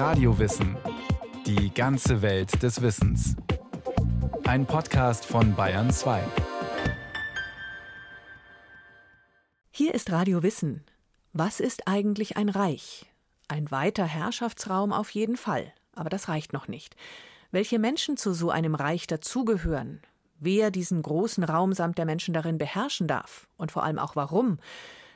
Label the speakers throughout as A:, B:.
A: Radiowissen. Die ganze Welt des Wissens. Ein Podcast von Bayern 2.
B: Hier ist Radio Wissen. Was ist eigentlich ein Reich? Ein weiter Herrschaftsraum auf jeden Fall, aber das reicht noch nicht. Welche Menschen zu so einem Reich dazugehören, wer diesen großen Raum samt der Menschen darin beherrschen darf und vor allem auch warum,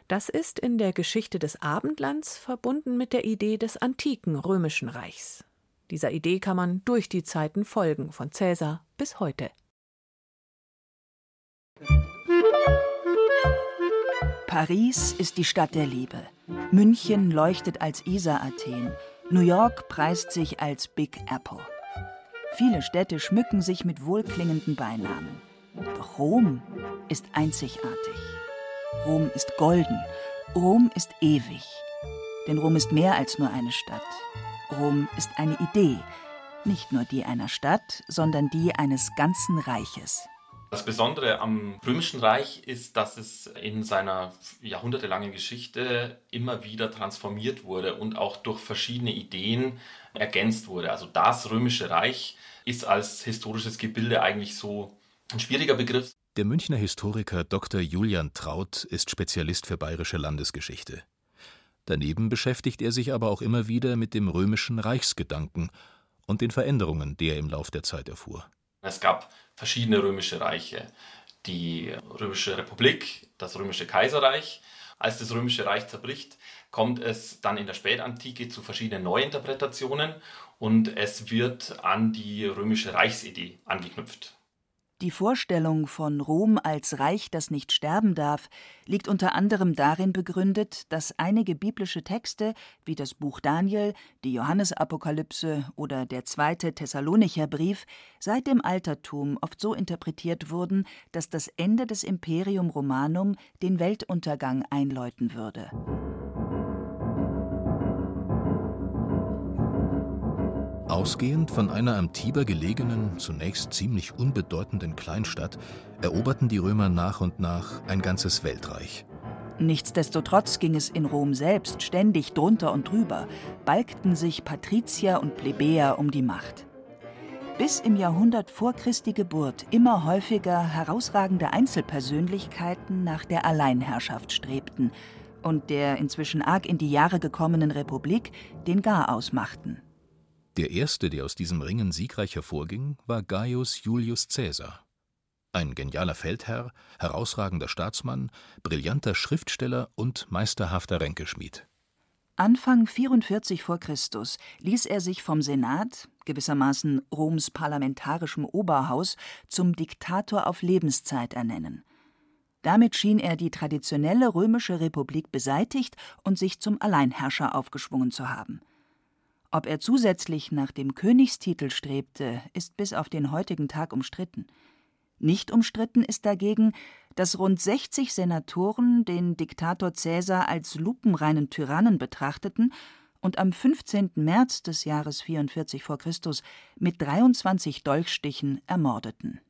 B: das ist in der Geschichte des Abendlands verbunden mit der Idee des antiken römischen Reichs. Dieser Idee kann man durch die Zeiten folgen, von Cäsar bis heute.
C: Paris ist die Stadt der Liebe. München leuchtet als Isar-Athen. New York preist sich als Big Apple. Viele Städte schmücken sich mit wohlklingenden Beinamen. Doch Rom ist einzigartig. Rom ist golden. Rom ist ewig. Denn Rom ist mehr als nur eine Stadt. Rom ist eine Idee. Nicht nur die einer Stadt, sondern die eines ganzen Reiches.
D: Das Besondere am Römischen Reich ist, dass es in seiner jahrhundertelangen Geschichte immer wieder transformiert wurde und auch durch verschiedene Ideen ergänzt wurde. Also das Römische Reich ist als historisches Gebilde eigentlich so ein schwieriger Begriff.
E: Der Münchner Historiker Dr. Julian Traut ist Spezialist für bayerische Landesgeschichte. Daneben beschäftigt er sich aber auch immer wieder mit dem römischen Reichsgedanken und den Veränderungen, die er im Lauf der Zeit erfuhr.
D: Es gab verschiedene römische Reiche. Die Römische Republik, das Römische Kaiserreich. Als das Römische Reich zerbricht, kommt es dann in der Spätantike zu verschiedenen Neuinterpretationen und es wird an die römische Reichsidee angeknüpft.
C: Die Vorstellung von Rom als Reich, das nicht sterben darf, liegt unter anderem darin begründet, dass einige biblische Texte wie das Buch Daniel, die Johannesapokalypse oder der zweite Thessalonicher Brief seit dem Altertum oft so interpretiert wurden, dass das Ende des Imperium Romanum den Weltuntergang einläuten würde.
E: Ausgehend von einer am Tiber gelegenen, zunächst ziemlich unbedeutenden Kleinstadt, eroberten die Römer nach und nach ein ganzes Weltreich.
C: Nichtsdestotrotz ging es in Rom selbst ständig drunter und drüber, balgten sich Patrizier und Plebejer um die Macht. Bis im Jahrhundert vor Christi Geburt immer häufiger herausragende Einzelpersönlichkeiten nach der Alleinherrschaft strebten und der inzwischen arg in die Jahre gekommenen Republik den Garaus machten.
E: Der erste, der aus diesem Ringen siegreich hervorging, war Gaius Julius Caesar. Ein genialer Feldherr, herausragender Staatsmann, brillanter Schriftsteller und meisterhafter Ränkeschmied.
C: Anfang 44 v. Chr. ließ er sich vom Senat, gewissermaßen Roms parlamentarischem Oberhaus, zum Diktator auf Lebenszeit ernennen. Damit schien er die traditionelle römische Republik beseitigt und sich zum Alleinherrscher aufgeschwungen zu haben. Ob er zusätzlich nach dem Königstitel strebte, ist bis auf den heutigen Tag umstritten. Nicht umstritten ist dagegen, dass rund 60 Senatoren den Diktator Caesar als lupenreinen Tyrannen betrachteten und am 15. März des Jahres 44 v. Chr. mit 23 Dolchstichen ermordeten.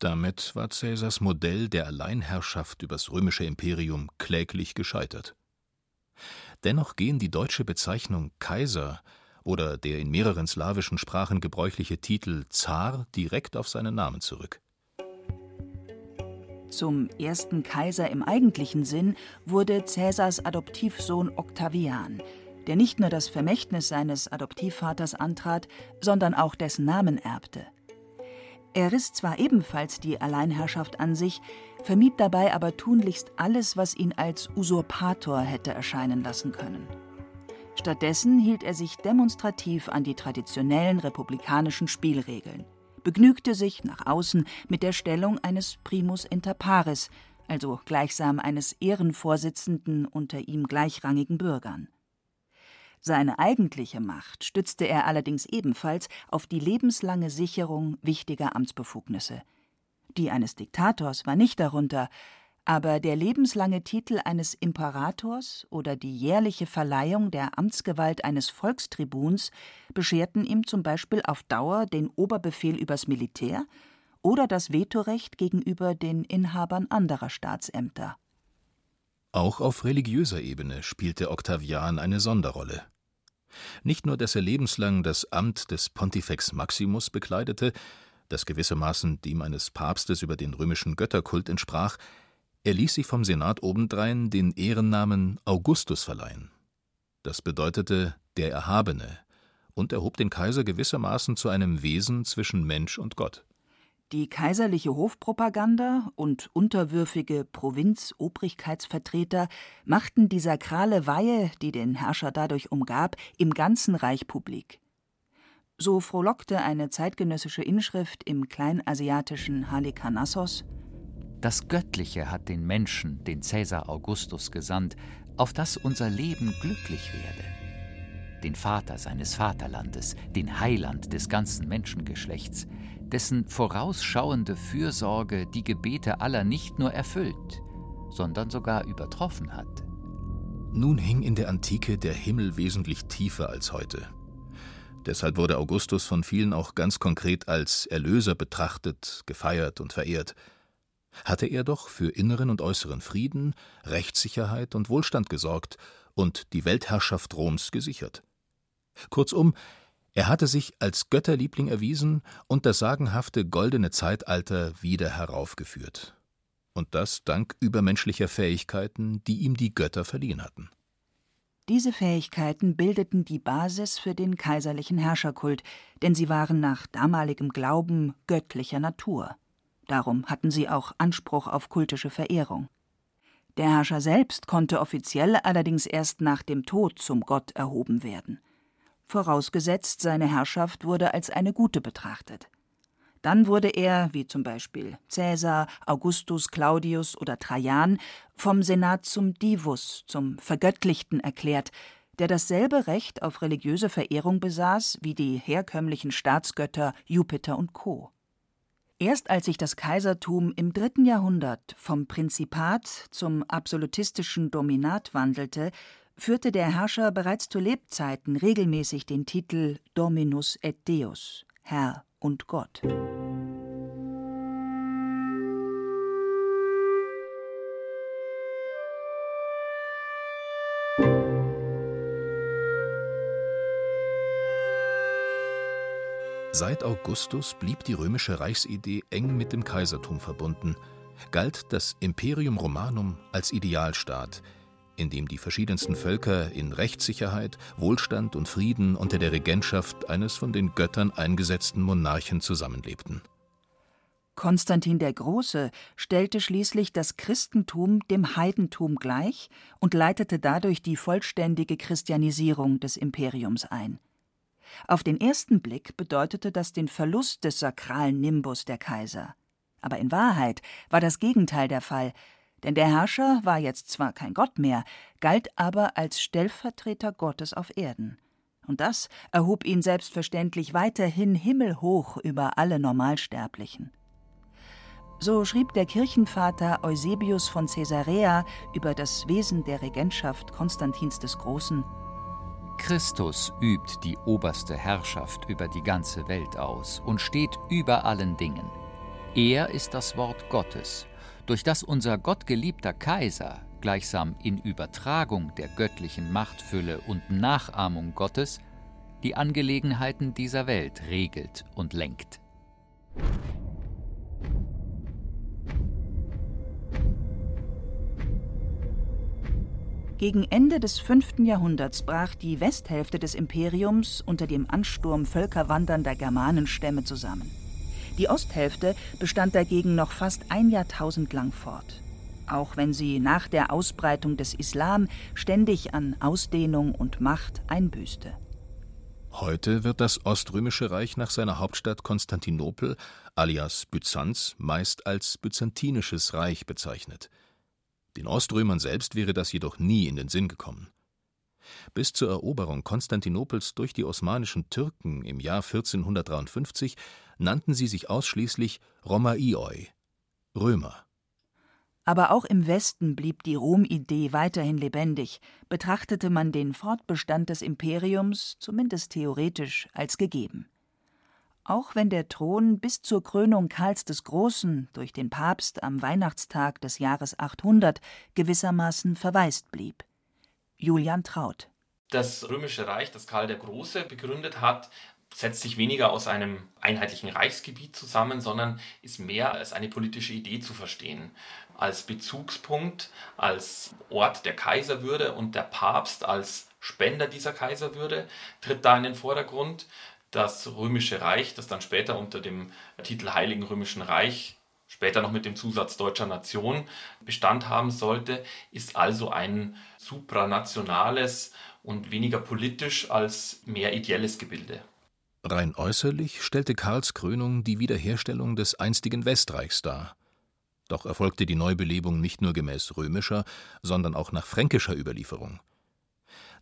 E: Damit war Caesars Modell der Alleinherrschaft übers römische Imperium kläglich gescheitert. Dennoch gehen die deutsche Bezeichnung Kaiser oder der in mehreren slawischen Sprachen gebräuchliche Titel Zar direkt auf seinen Namen zurück.
C: Zum ersten Kaiser im eigentlichen Sinn wurde Caesars Adoptivsohn Octavian, der nicht nur das Vermächtnis seines Adoptivvaters antrat, sondern auch dessen Namen erbte. Er riss zwar ebenfalls die Alleinherrschaft an sich, vermied dabei aber tunlichst alles, was ihn als Usurpator hätte erscheinen lassen können. Stattdessen hielt er sich demonstrativ an die traditionellen republikanischen Spielregeln, begnügte sich nach außen mit der Stellung eines Primus inter pares, also gleichsam eines Ehrenvorsitzenden unter ihm gleichrangigen Bürgern. Seine eigentliche Macht stützte er allerdings ebenfalls auf die lebenslange Sicherung wichtiger Amtsbefugnisse. Die eines Diktators war nicht darunter, aber der lebenslange Titel eines Imperators oder die jährliche Verleihung der Amtsgewalt eines Volkstribuns bescherten ihm zum Beispiel auf Dauer den Oberbefehl übers Militär oder das Vetorecht gegenüber den Inhabern anderer Staatsämter.
E: Auch auf religiöser Ebene spielte Octavian eine Sonderrolle. Nicht nur, dass er lebenslang das Amt des Pontifex Maximus bekleidete, das gewissermaßen dem eines Papstes über den römischen Götterkult entsprach, er ließ sich vom Senat obendrein den Ehrennamen Augustus verleihen. Das bedeutete der Erhabene und erhob den Kaiser gewissermaßen zu einem Wesen zwischen Mensch und Gott.
C: Die kaiserliche Hofpropaganda und unterwürfige Provinz-Obrigkeitsvertreter machten die sakrale Weihe, die den Herrscher dadurch umgab, im ganzen Reich publik. So frohlockte eine zeitgenössische Inschrift im kleinasiatischen Halikarnassos
F: Das Göttliche hat den Menschen, den Cäsar Augustus, gesandt, auf dass unser Leben glücklich werde. Den Vater seines Vaterlandes, den Heiland des ganzen Menschengeschlechts, dessen vorausschauende Fürsorge die Gebete aller nicht nur erfüllt, sondern sogar übertroffen hat.
E: Nun hing in der Antike der Himmel wesentlich tiefer als heute. Deshalb wurde Augustus von vielen auch ganz konkret als Erlöser betrachtet, gefeiert und verehrt. Hatte er doch für inneren und äußeren Frieden, Rechtssicherheit und Wohlstand gesorgt und die Weltherrschaft Roms gesichert. Kurzum, er hatte sich als Götterliebling erwiesen und das sagenhafte goldene Zeitalter wieder heraufgeführt. Und das dank übermenschlicher Fähigkeiten, die ihm die Götter verliehen hatten.
C: Diese Fähigkeiten bildeten die Basis für den kaiserlichen Herrscherkult, denn sie waren nach damaligem Glauben göttlicher Natur. Darum hatten sie auch Anspruch auf kultische Verehrung. Der Herrscher selbst konnte offiziell allerdings erst nach dem Tod zum Gott erhoben werden vorausgesetzt seine Herrschaft wurde als eine gute betrachtet. Dann wurde er, wie zum Beispiel Caesar, Augustus, Claudius oder Trajan, vom Senat zum Divus, zum Vergöttlichten erklärt, der dasselbe Recht auf religiöse Verehrung besaß wie die herkömmlichen Staatsgötter Jupiter und Co. Erst als sich das Kaisertum im dritten Jahrhundert vom Prinzipat zum absolutistischen Dominat wandelte, führte der Herrscher bereits zu Lebzeiten regelmäßig den Titel Dominus et Deus, Herr und Gott.
E: Seit Augustus blieb die römische Reichsidee eng mit dem Kaisertum verbunden, galt das Imperium Romanum als Idealstaat, in dem die verschiedensten Völker in Rechtssicherheit, Wohlstand und Frieden unter der Regentschaft eines von den Göttern eingesetzten Monarchen zusammenlebten.
C: Konstantin der Große stellte schließlich das Christentum dem Heidentum gleich und leitete dadurch die vollständige Christianisierung des Imperiums ein. Auf den ersten Blick bedeutete das den Verlust des sakralen Nimbus der Kaiser. Aber in Wahrheit war das Gegenteil der Fall, denn der Herrscher war jetzt zwar kein Gott mehr, galt aber als Stellvertreter Gottes auf Erden. Und das erhob ihn selbstverständlich weiterhin himmelhoch über alle Normalsterblichen. So schrieb der Kirchenvater Eusebius von Caesarea über das Wesen der Regentschaft Konstantins des Großen
F: Christus übt die oberste Herrschaft über die ganze Welt aus und steht über allen Dingen. Er ist das Wort Gottes durch das unser gottgeliebter Kaiser gleichsam in Übertragung der göttlichen Machtfülle und Nachahmung Gottes die Angelegenheiten dieser Welt regelt und lenkt.
C: Gegen Ende des 5. Jahrhunderts brach die Westhälfte des Imperiums unter dem Ansturm völkerwandernder Germanenstämme zusammen. Die Osthälfte bestand dagegen noch fast ein Jahrtausend lang fort, auch wenn sie nach der Ausbreitung des Islam ständig an Ausdehnung und Macht einbüßte.
E: Heute wird das Oströmische Reich nach seiner Hauptstadt Konstantinopel alias Byzanz meist als Byzantinisches Reich bezeichnet. Den Oströmern selbst wäre das jedoch nie in den Sinn gekommen. Bis zur Eroberung Konstantinopels durch die osmanischen Türken im Jahr 1453 nannten sie sich ausschließlich Romaioi, Römer.
C: Aber auch im Westen blieb die Rom-Idee weiterhin lebendig, betrachtete man den Fortbestand des Imperiums, zumindest theoretisch, als gegeben. Auch wenn der Thron bis zur Krönung Karls des Großen durch den Papst am Weihnachtstag des Jahres 800 gewissermaßen verwaist blieb. Julian Traut
D: Das römische Reich, das Karl der Große begründet hat, setzt sich weniger aus einem einheitlichen Reichsgebiet zusammen, sondern ist mehr als eine politische Idee zu verstehen. Als Bezugspunkt, als Ort der Kaiserwürde und der Papst als Spender dieser Kaiserwürde tritt da in den Vordergrund. Das Römische Reich, das dann später unter dem Titel Heiligen Römischen Reich, später noch mit dem Zusatz deutscher Nation Bestand haben sollte, ist also ein supranationales und weniger politisch als mehr ideelles Gebilde.
E: Rein äußerlich stellte Karls Krönung die Wiederherstellung des einstigen Westreichs dar. Doch erfolgte die Neubelebung nicht nur gemäß römischer, sondern auch nach fränkischer Überlieferung.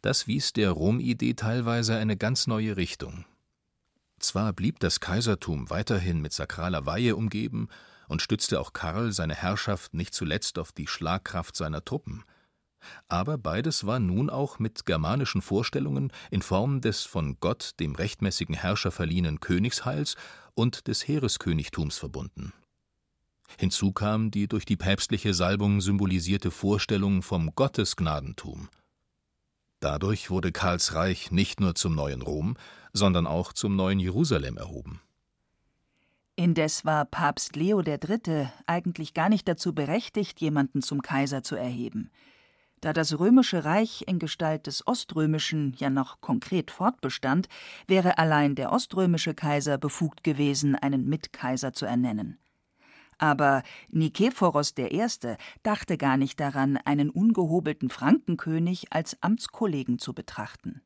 E: Das wies der Rom-Idee teilweise eine ganz neue Richtung. Zwar blieb das Kaisertum weiterhin mit sakraler Weihe umgeben und stützte auch Karl seine Herrschaft nicht zuletzt auf die Schlagkraft seiner Truppen, aber beides war nun auch mit germanischen Vorstellungen in Form des von Gott dem rechtmäßigen Herrscher verliehenen Königsheils und des Heereskönigtums verbunden. Hinzu kam die durch die päpstliche Salbung symbolisierte Vorstellung vom Gottesgnadentum. Dadurch wurde Karls Reich nicht nur zum neuen Rom, sondern auch zum neuen Jerusalem erhoben.
C: Indes war Papst Leo III. eigentlich gar nicht dazu berechtigt, jemanden zum Kaiser zu erheben. Da das Römische Reich in Gestalt des Oströmischen ja noch konkret fortbestand, wäre allein der oströmische Kaiser befugt gewesen, einen Mitkaiser zu ernennen. Aber Nikephoros I. dachte gar nicht daran, einen ungehobelten Frankenkönig als Amtskollegen zu betrachten.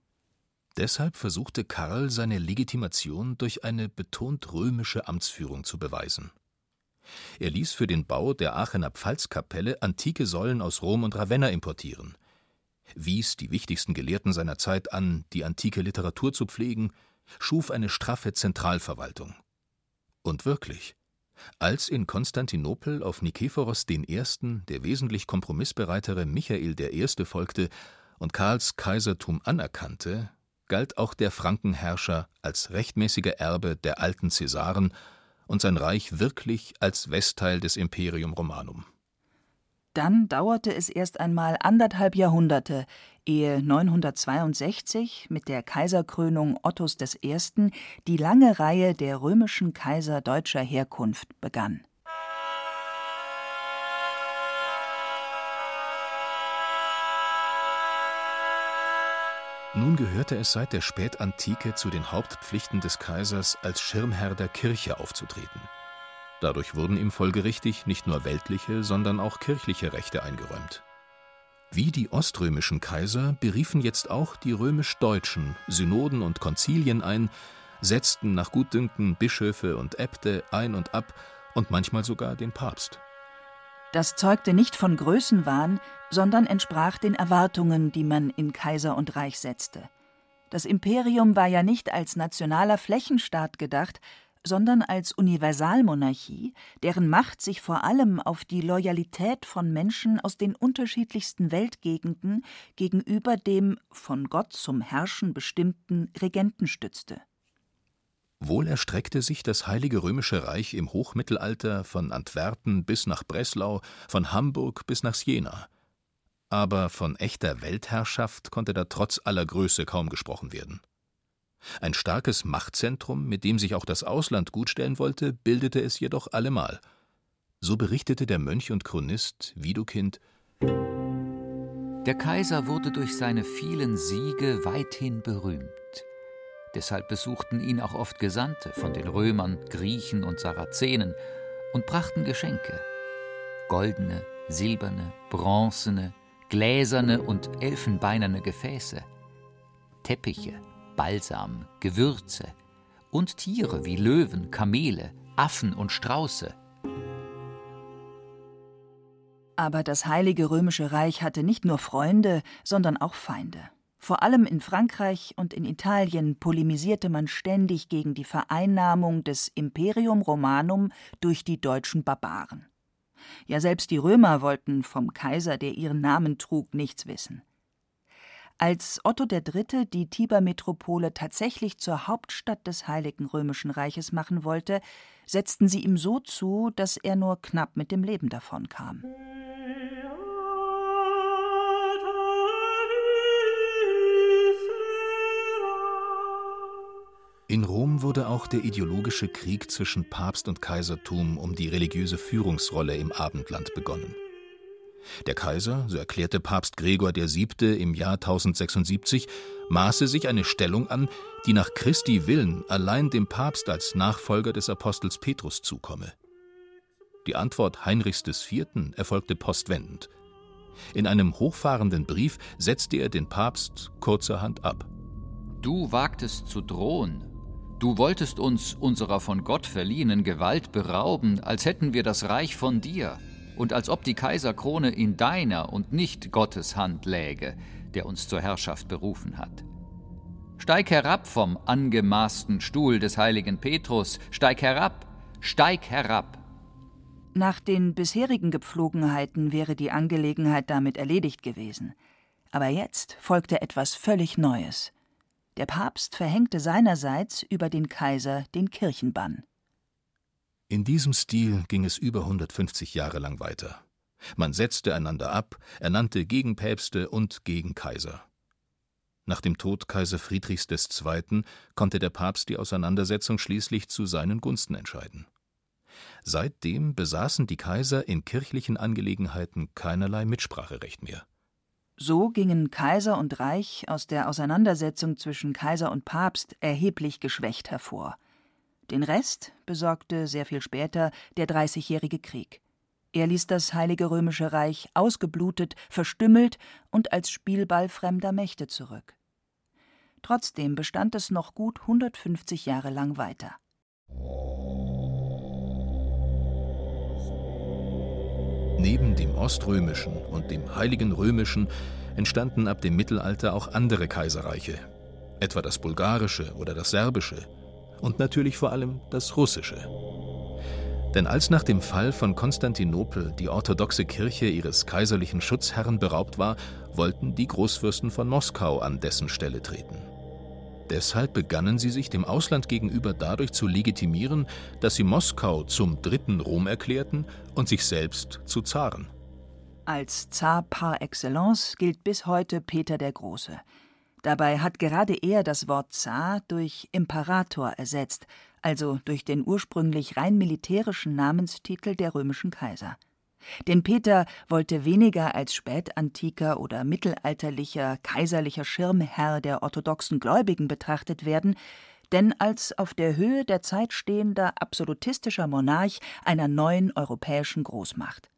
E: Deshalb versuchte Karl seine Legitimation durch eine betont römische Amtsführung zu beweisen. Er ließ für den Bau der Aachener Pfalzkapelle antike Säulen aus Rom und Ravenna importieren, wies die wichtigsten Gelehrten seiner Zeit an, die antike Literatur zu pflegen, schuf eine straffe Zentralverwaltung. Und wirklich, als in Konstantinopel auf Nikephoros I., der wesentlich kompromissbereitere Michael I. folgte und Karls Kaisertum anerkannte, galt auch der Frankenherrscher als rechtmäßiger Erbe der alten Cäsaren und sein Reich wirklich als Westteil des Imperium Romanum.
C: Dann dauerte es erst einmal anderthalb Jahrhunderte, ehe 962 mit der Kaiserkrönung Ottos I. die lange Reihe der römischen Kaiser deutscher Herkunft begann.
E: Nun gehörte es seit der Spätantike zu den Hauptpflichten des Kaisers, als Schirmherr der Kirche aufzutreten. Dadurch wurden ihm folgerichtig nicht nur weltliche, sondern auch kirchliche Rechte eingeräumt. Wie die oströmischen Kaiser beriefen jetzt auch die römisch-deutschen Synoden und Konzilien ein, setzten nach Gutdünken Bischöfe und Äbte ein und ab und manchmal sogar den Papst.
C: Das zeugte nicht von Größenwahn, sondern entsprach den Erwartungen, die man in Kaiser und Reich setzte. Das Imperium war ja nicht als nationaler Flächenstaat gedacht, sondern als Universalmonarchie, deren Macht sich vor allem auf die Loyalität von Menschen aus den unterschiedlichsten Weltgegenden gegenüber dem von Gott zum Herrschen bestimmten Regenten stützte.
E: Wohl erstreckte sich das Heilige Römische Reich im Hochmittelalter von Antwerpen bis nach Breslau, von Hamburg bis nach Siena. Aber von echter Weltherrschaft konnte da trotz aller Größe kaum gesprochen werden. Ein starkes Machtzentrum, mit dem sich auch das Ausland gutstellen wollte, bildete es jedoch allemal. So berichtete der Mönch und Chronist Widukind
F: Der Kaiser wurde durch seine vielen Siege weithin berühmt. Deshalb besuchten ihn auch oft Gesandte von den Römern, Griechen und Sarazenen und brachten Geschenke. Goldene, silberne, bronzene, gläserne und elfenbeinerne Gefäße, Teppiche, Balsam, Gewürze und Tiere wie Löwen, Kamele, Affen und Strauße.
C: Aber das Heilige Römische Reich hatte nicht nur Freunde, sondern auch Feinde. Vor allem in Frankreich und in Italien polemisierte man ständig gegen die Vereinnahmung des Imperium Romanum durch die deutschen Barbaren. Ja, selbst die Römer wollten vom Kaiser, der ihren Namen trug, nichts wissen. Als Otto III. die Tibermetropole tatsächlich zur Hauptstadt des Heiligen Römischen Reiches machen wollte, setzten sie ihm so zu, dass er nur knapp mit dem Leben davonkam.
E: In Rom wurde auch der ideologische Krieg zwischen Papst und Kaisertum um die religiöse Führungsrolle im Abendland begonnen. Der Kaiser, so erklärte Papst Gregor VII. im Jahr 1076, maße sich eine Stellung an, die nach Christi Willen allein dem Papst als Nachfolger des Apostels Petrus zukomme. Die Antwort Heinrichs IV. erfolgte postwendend. In einem hochfahrenden Brief setzte er den Papst kurzerhand ab.
F: Du wagtest zu drohen. Du wolltest uns unserer von Gott verliehenen Gewalt berauben, als hätten wir das Reich von dir und als ob die Kaiserkrone in deiner und nicht Gottes Hand läge, der uns zur Herrschaft berufen hat. Steig herab vom angemaßten Stuhl des heiligen Petrus, steig herab, steig herab.
C: Nach den bisherigen Gepflogenheiten wäre die Angelegenheit damit erledigt gewesen. Aber jetzt folgte etwas völlig Neues. Der Papst verhängte seinerseits über den Kaiser den Kirchenbann.
E: In diesem Stil ging es über 150 Jahre lang weiter. Man setzte einander ab, ernannte Gegenpäpste und Gegenkaiser. Nach dem Tod Kaiser Friedrichs II. konnte der Papst die Auseinandersetzung schließlich zu seinen Gunsten entscheiden. Seitdem besaßen die Kaiser in kirchlichen Angelegenheiten keinerlei Mitspracherecht mehr.
C: So gingen Kaiser und Reich aus der Auseinandersetzung zwischen Kaiser und Papst erheblich geschwächt hervor. Den Rest besorgte sehr viel später der Dreißigjährige Krieg. Er ließ das Heilige Römische Reich ausgeblutet, verstümmelt und als Spielball fremder Mächte zurück. Trotzdem bestand es noch gut 150 Jahre lang weiter.
E: Neben dem Oströmischen und dem Heiligen Römischen entstanden ab dem Mittelalter auch andere Kaiserreiche, etwa das Bulgarische oder das Serbische, und natürlich vor allem das Russische. Denn als nach dem Fall von Konstantinopel die orthodoxe Kirche ihres kaiserlichen Schutzherrn beraubt war, wollten die Großfürsten von Moskau an dessen Stelle treten. Deshalb begannen sie sich dem Ausland gegenüber dadurch zu legitimieren, dass sie Moskau zum dritten Rom erklärten und sich selbst zu Zaren.
C: Als Zar par excellence gilt bis heute Peter der Große. Dabei hat gerade er das Wort Zar durch Imperator ersetzt, also durch den ursprünglich rein militärischen Namenstitel der römischen Kaiser. Denn Peter wollte weniger als spätantiker oder mittelalterlicher kaiserlicher Schirmherr der orthodoxen Gläubigen betrachtet werden, denn als auf der Höhe der Zeit stehender absolutistischer Monarch einer neuen europäischen Großmacht.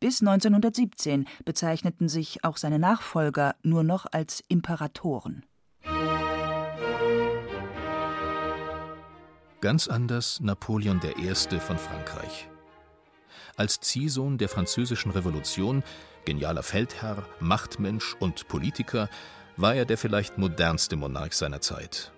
C: Bis 1917 bezeichneten sich auch seine Nachfolger nur noch als Imperatoren.
E: Ganz anders Napoleon I. von Frankreich. Als Ziehsohn der Französischen Revolution, genialer Feldherr, Machtmensch und Politiker, war er der vielleicht modernste Monarch seiner Zeit.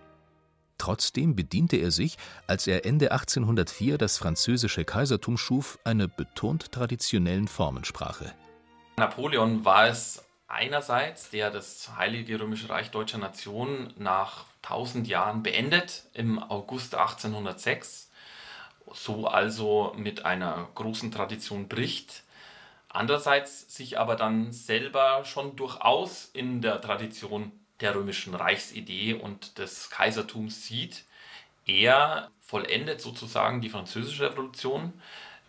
E: Trotzdem bediente er sich, als er Ende 1804 das französische Kaisertum schuf, einer betont traditionellen Formensprache.
D: Napoleon war es einerseits, der das Heilige Römische Reich Deutscher Nation nach 1000 Jahren beendet im August 1806, so also mit einer großen Tradition bricht. Andererseits sich aber dann selber schon durchaus in der Tradition der römischen Reichsidee und des Kaisertums sieht. Er vollendet sozusagen die französische Revolution,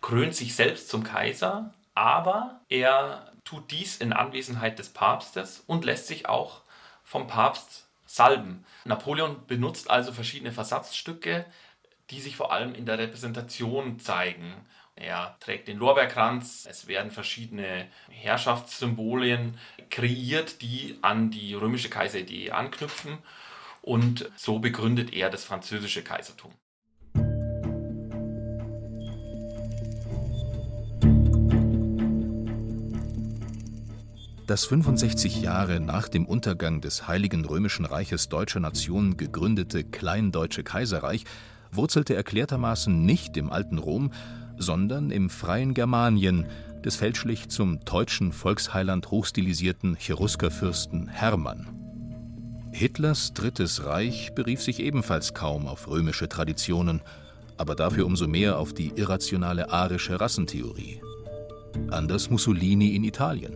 D: krönt sich selbst zum Kaiser, aber er tut dies in Anwesenheit des Papstes und lässt sich auch vom Papst salben. Napoleon benutzt also verschiedene Versatzstücke, die sich vor allem in der Repräsentation zeigen. Er trägt den Lorbeerkranz, es werden verschiedene Herrschaftssymbolien kreiert, die an die römische Kaiseridee anknüpfen und so begründet er das französische Kaisertum.
E: Das 65 Jahre nach dem Untergang des Heiligen Römischen Reiches deutscher Nation gegründete Kleindeutsche Kaiserreich wurzelte erklärtermaßen nicht im alten Rom, sondern im freien Germanien des fälschlich zum deutschen Volksheiland hochstilisierten Cheruskerfürsten Hermann. Hitlers Drittes Reich berief sich ebenfalls kaum auf römische Traditionen, aber dafür umso mehr auf die irrationale arische Rassentheorie. Anders Mussolini in Italien.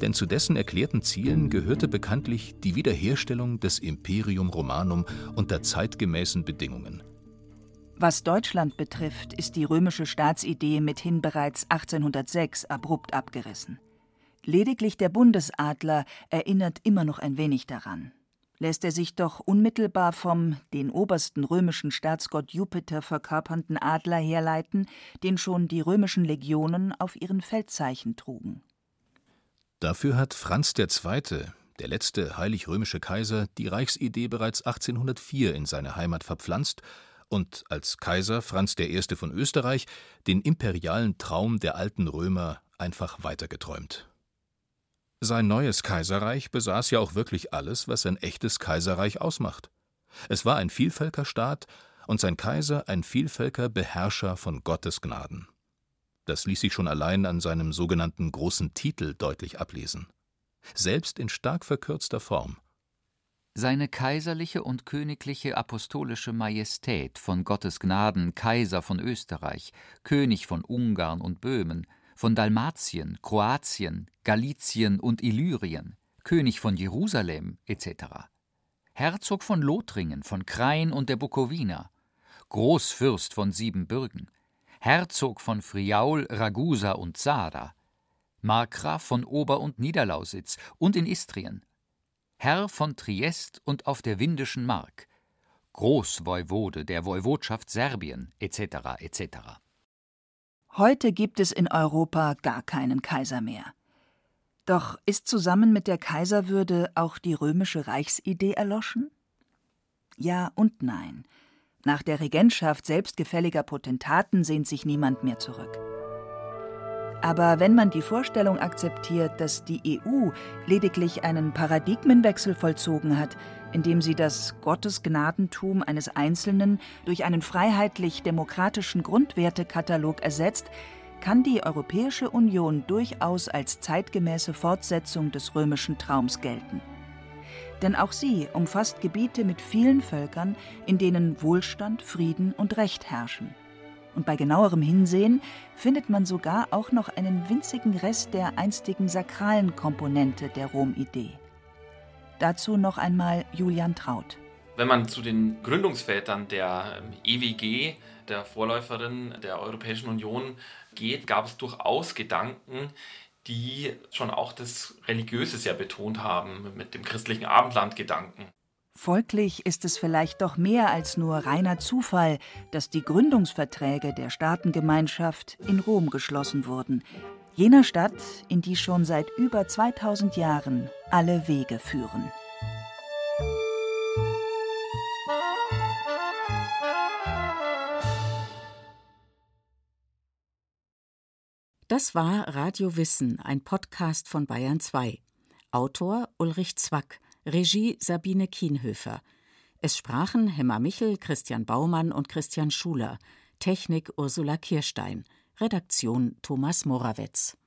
E: Denn zu dessen erklärten Zielen gehörte bekanntlich die Wiederherstellung des Imperium Romanum unter zeitgemäßen Bedingungen.
C: Was Deutschland betrifft, ist die römische Staatsidee mithin bereits 1806 abrupt abgerissen. Lediglich der Bundesadler erinnert immer noch ein wenig daran. Lässt er sich doch unmittelbar vom den obersten römischen Staatsgott Jupiter verkörpernden Adler herleiten, den schon die römischen Legionen auf ihren Feldzeichen trugen.
E: Dafür hat Franz II., der letzte heilig-römische Kaiser, die Reichsidee bereits 1804 in seine Heimat verpflanzt und als Kaiser Franz I. von Österreich den imperialen Traum der alten Römer einfach weitergeträumt. Sein neues Kaiserreich besaß ja auch wirklich alles, was ein echtes Kaiserreich ausmacht. Es war ein Vielvölkerstaat und sein Kaiser ein Vielvölkerbeherrscher von Gottes Gnaden. Das ließ sich schon allein an seinem sogenannten großen Titel deutlich ablesen. Selbst in stark verkürzter Form.
F: Seine kaiserliche und königliche apostolische Majestät von Gottes Gnaden Kaiser von Österreich, König von Ungarn und Böhmen, von Dalmatien, Kroatien, Galizien und Illyrien, König von Jerusalem etc., Herzog von Lothringen, von Krain und der Bukowina, Großfürst von Siebenbürgen, Herzog von Friaul, Ragusa und Zara, Markgraf von Ober- und Niederlausitz und in Istrien, Herr von Triest und auf der Windischen Mark, Großwoiwode der Woiwodschaft Serbien etc. etc.
C: Heute gibt es in Europa gar keinen Kaiser mehr. Doch ist zusammen mit der Kaiserwürde auch die römische Reichsidee erloschen? Ja und nein. Nach der Regentschaft selbstgefälliger Potentaten sehnt sich niemand mehr zurück. Aber wenn man die Vorstellung akzeptiert, dass die EU lediglich einen Paradigmenwechsel vollzogen hat, indem sie das Gottesgnadentum eines Einzelnen durch einen freiheitlich-demokratischen Grundwertekatalog ersetzt, kann die Europäische Union durchaus als zeitgemäße Fortsetzung des römischen Traums gelten. Denn auch sie umfasst Gebiete mit vielen Völkern, in denen Wohlstand, Frieden und Recht herrschen und bei genauerem Hinsehen findet man sogar auch noch einen winzigen Rest der einstigen sakralen Komponente der Rom-Idee. Dazu noch einmal Julian Traut.
D: Wenn man zu den Gründungsvätern der ähm, EWG, der Vorläuferin der Europäischen Union, geht, gab es durchaus Gedanken, die schon auch das Religiöse sehr betont haben, mit dem christlichen Abendlandgedanken.
C: Folglich ist es vielleicht doch mehr als nur reiner Zufall, dass die Gründungsverträge der Staatengemeinschaft in Rom geschlossen wurden, jener Stadt, in die schon seit über 2000 Jahren alle Wege führen.
B: Das war Radio Wissen, ein Podcast von Bayern 2. Autor Ulrich Zwack. Regie Sabine Kienhöfer. Es sprachen Hemmer Michel, Christian Baumann und Christian Schuler. Technik Ursula Kirstein. Redaktion Thomas Morawetz.